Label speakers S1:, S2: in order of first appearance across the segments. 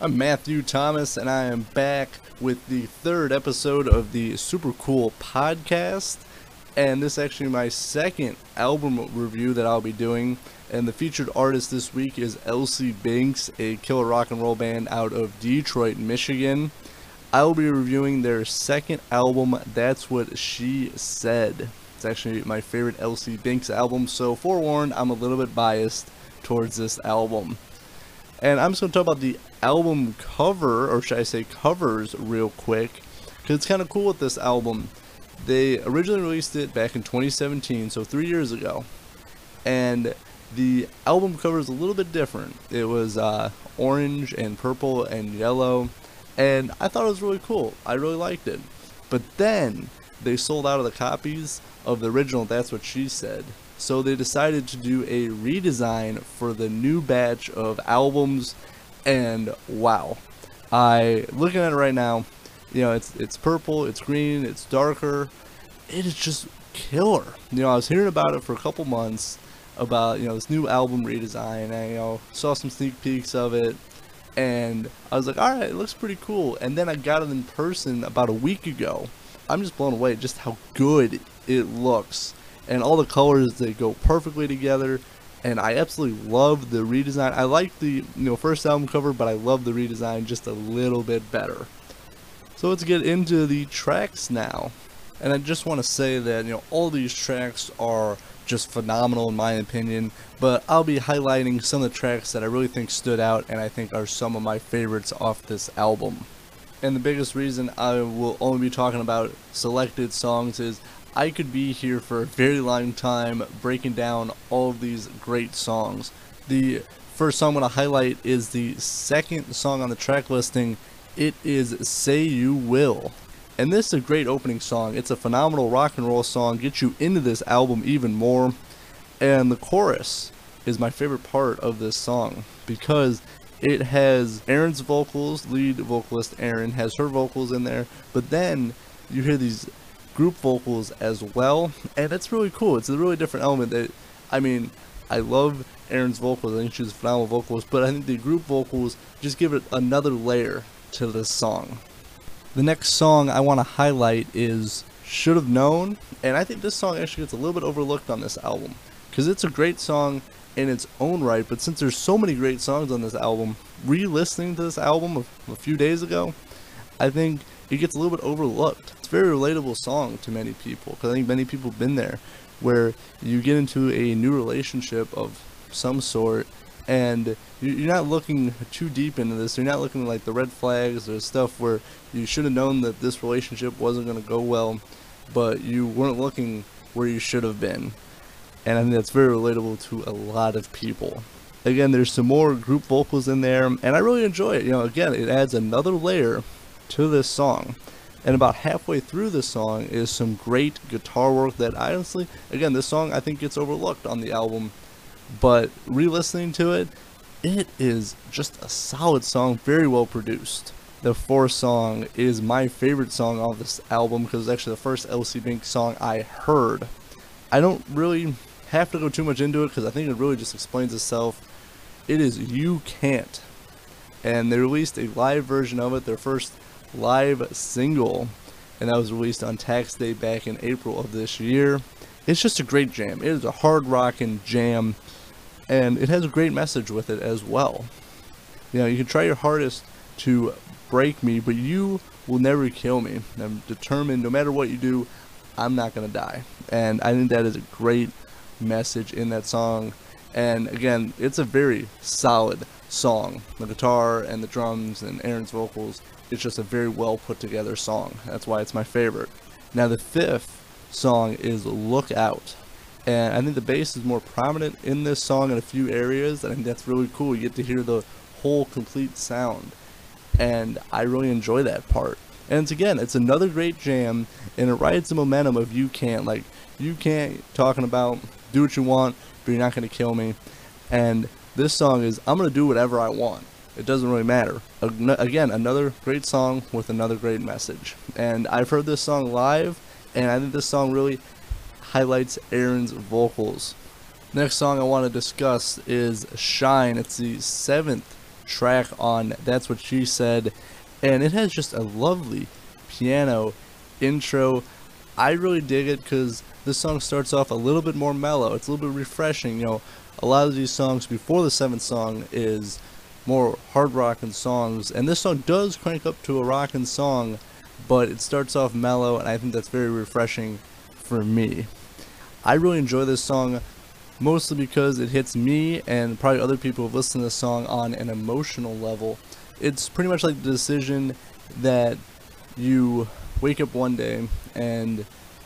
S1: I'm Matthew Thomas, and I am back with the third episode of the Super Cool podcast. And this is actually my second album review that I'll be doing. And the featured artist this week is Elsie Binx, a killer rock and roll band out of Detroit, Michigan. I will be reviewing their second album, That's What She Said. It's actually my favorite Elsie Binx album, so forewarned, I'm a little bit biased towards this album. And I'm just going to talk about the album cover, or should I say covers, real quick. Because it's kind of cool with this album. They originally released it back in 2017, so three years ago. And the album cover is a little bit different. It was uh, orange and purple and yellow. And I thought it was really cool. I really liked it. But then they sold out of the copies of the original That's What She Said. So they decided to do a redesign for the new batch of albums and wow. I looking at it right now, you know, it's it's purple, it's green, it's darker. It is just killer. You know, I was hearing about it for a couple months about, you know, this new album redesign. I, you know, saw some sneak peeks of it and I was like, all right, it looks pretty cool. And then I got it in person about a week ago. I'm just blown away just how good it looks and all the colors they go perfectly together and I absolutely love the redesign. I like the you know first album cover, but I love the redesign just a little bit better. So let's get into the tracks now. And I just want to say that you know all these tracks are just phenomenal in my opinion, but I'll be highlighting some of the tracks that I really think stood out and I think are some of my favorites off this album. And the biggest reason I will only be talking about selected songs is I could be here for a very long time breaking down all of these great songs. The first song I'm going to highlight is the second song on the track listing. It is Say You Will. And this is a great opening song. It's a phenomenal rock and roll song, gets you into this album even more. And the chorus is my favorite part of this song because it has Aaron's vocals, lead vocalist Aaron has her vocals in there, but then you hear these group vocals as well, and that's really cool. It's a really different element that, I mean, I love Aaron's vocals. I think she's phenomenal vocalist, but I think the group vocals just give it another layer to this song. The next song I want to highlight is Should Have Known, and I think this song actually gets a little bit overlooked on this album because it's a great song in its own right, but since there's so many great songs on this album, re-listening to this album a, a few days ago, I think it gets a little bit overlooked. It's a very relatable song to many people because I think many people have been there where you get into a new relationship of some sort and you're not looking too deep into this. You're not looking like the red flags or stuff where you should have known that this relationship wasn't going to go well, but you weren't looking where you should have been. And I think that's very relatable to a lot of people. Again, there's some more group vocals in there, and I really enjoy it. You know, again, it adds another layer to this song. And about halfway through this song is some great guitar work that I honestly, again, this song I think gets overlooked on the album, but re-listening to it, it is just a solid song, very well produced. The fourth song is my favorite song on this album because it's actually the first Elsie Binx song I heard. I don't really have to go too much into it because I think it really just explains itself. It is You Can't. And they released a live version of it, their first live single, and that was released on tax day back in April of this year. It's just a great jam. It is a hard rocking jam, and it has a great message with it as well. You know, you can try your hardest to break me, but you will never kill me. I'm determined, no matter what you do, I'm not to die. And I think that is a great message in that song. And again, it's a very solid song. The guitar and the drums and Aaron's vocals it's just a very well put together song. That's why it's my favorite. Now the fifth song is Look Out. And I think the bass is more prominent in this song in a few areas. Think that's really cool. You get to hear the whole complete sound. And I really enjoy that part. And it's, again, it's another great jam, and it rides the momentum of you can't. Like, you can't talking about do what you want, but you're not going to kill me. And this song is I'm going to do whatever I want it doesn't really matter. Again, another great song with another great message. And I've heard this song live, and I think this song really highlights Aaron's vocals. Next song I want to discuss is Shine. It's the seventh track on That's What She Said, and it has just a lovely piano intro. I really dig it because this song starts off a little bit more mellow. It's a little bit refreshing. You know, a lot of these songs before the seventh song is more hard rocking songs, and this song does crank up to a rocking song, but it starts off mellow, and I think that's very refreshing for me. I really enjoy this song mostly because it hits me and probably other people who've listened to this song on an emotional level. It's pretty much like the decision that you wake up one day and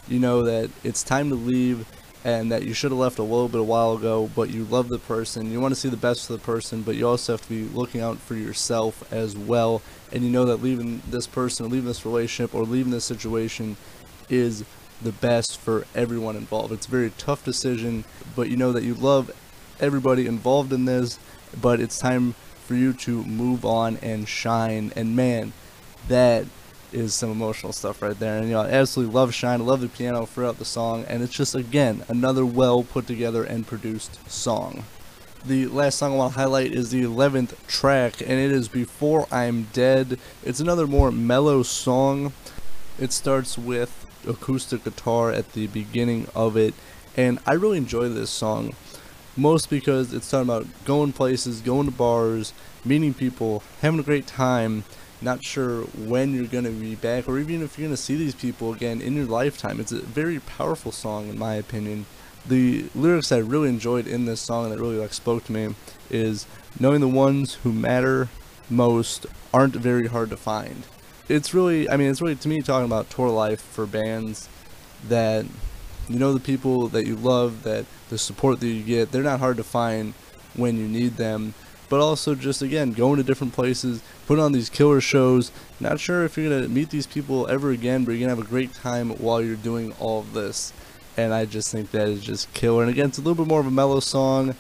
S1: you know that it's time to leave and that you should have left a little bit a while ago, but you love the person, you want to see the best for the person, but you also have to be looking out for yourself as well, and you know that leaving this person, or leaving this relationship, or leaving this situation is the best for everyone involved. It's a very tough decision, but you know that you love everybody involved in this, but it's time for you to move on and shine, and man, that is some emotional stuff right there. And you know, I absolutely love Shine. I love the piano throughout the song, and it's just again another well put together and produced song. The last song I want to highlight is the 11th track, and it is Before I'm Dead. It's another more mellow song. It starts with acoustic guitar at the beginning of it, and I really enjoy this song. Most because it's talking about going places, going to bars, meeting people, having a great time, not sure when you're going to be back or even if you're going to see these people again in your lifetime. It's a very powerful song in my opinion. The lyrics I really enjoyed in this song that really like spoke to me is knowing the ones who matter most aren't very hard to find. It's really, I mean, it's really to me talking about tour life for bands that you know the people that you love, that the support that you get, they're not hard to find when you need them but also just again going to different places, putting on these killer shows. Not sure if you're gonna meet these people ever again, but you're gonna have a great time while you're doing all of this. And I just think that is just killer. And again, it's a little bit more of a mellow song,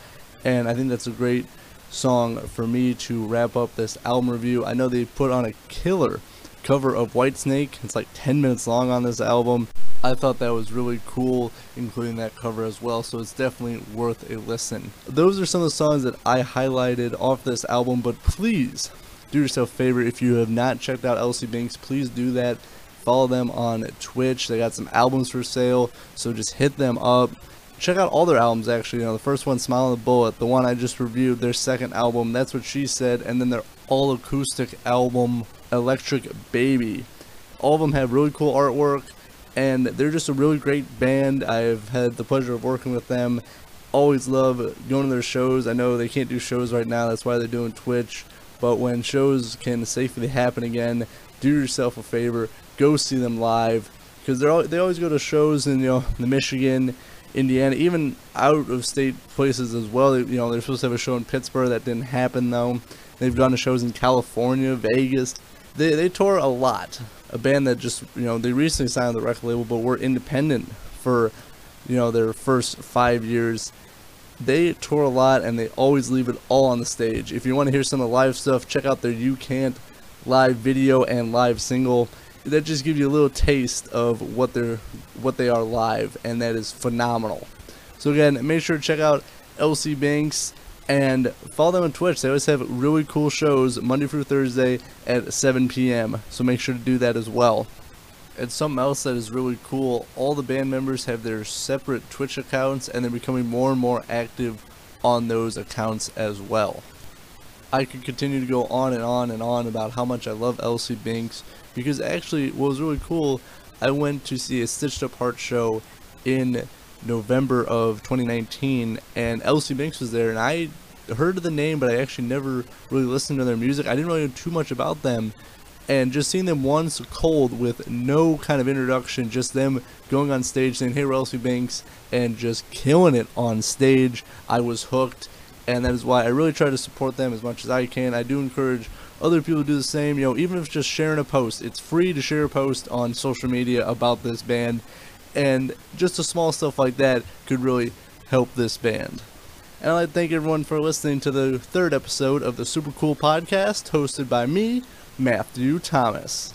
S1: and I think that's a great song for me to wrap up this album review. I know they put on a killer cover of Whitesnake. It's like 10 minutes long on this album. I thought that was really cool, including that cover as well, so it's definitely worth a listen. Those are some of the songs that I highlighted off this album, but please do yourself a favor if you have not checked out Elsie Binx, please do that. Follow them on Twitch. They got some albums for sale, so just hit them up. Check out all their albums actually. You know, the first one, Smile on the Bullet, the one I just reviewed, their second album, That's What She Said, and then their all acoustic album, Electric Baby. All of them have really cool artwork and they're just a really great band. I've had the pleasure of working with them. Always love going to their shows. I know they can't do shows right now, that's why they're doing Twitch. But when shows can safely happen again, do yourself a favor, go see them live because they're all, they always go to shows in you know the Michigan, Indiana, even out of state places as well. You know they're supposed to have a show in Pittsburgh that didn't happen though. They've done shows in California, Vegas. They they tour a lot a band that just you know they recently signed the record label, but were independent for you know their first five years. They tour a lot and they always leave it all on the stage. If you want to hear some of the live stuff, check out their You Can't live video and live single. That just gives you a little taste of what they're what they are live, and that is phenomenal. So again, make sure to check out Elsie Binx and follow them on Twitch. They always have really cool shows Monday through Thursday at 7 p.m. So make sure to do that as well. And something else that is really cool, all the band members have their separate Twitch accounts and they're becoming more and more active on those accounts as well. I could continue to go on and on and on about how much I love Elsie Binx because actually what was really cool, I went to see a Stitched Up Heart show in November of 2019, and Elsie Binx was there, and I heard the name, but I actually never really listened to their music. I didn't really know too much about them, and just seeing them once cold with no kind of introduction, just them going on stage saying, "Hey, Elsie Binx," and just killing it on stage, I was hooked, and that is why I really try to support them as much as I can. I do encourage other people to do the same. You know, even if it's just sharing a post, it's free to share a post on social media about this band and just a small stuff like that could really help this band. And I'd like to thank everyone for listening to the third episode of the Super Cool Podcast, hosted by me, Matthew Thomas.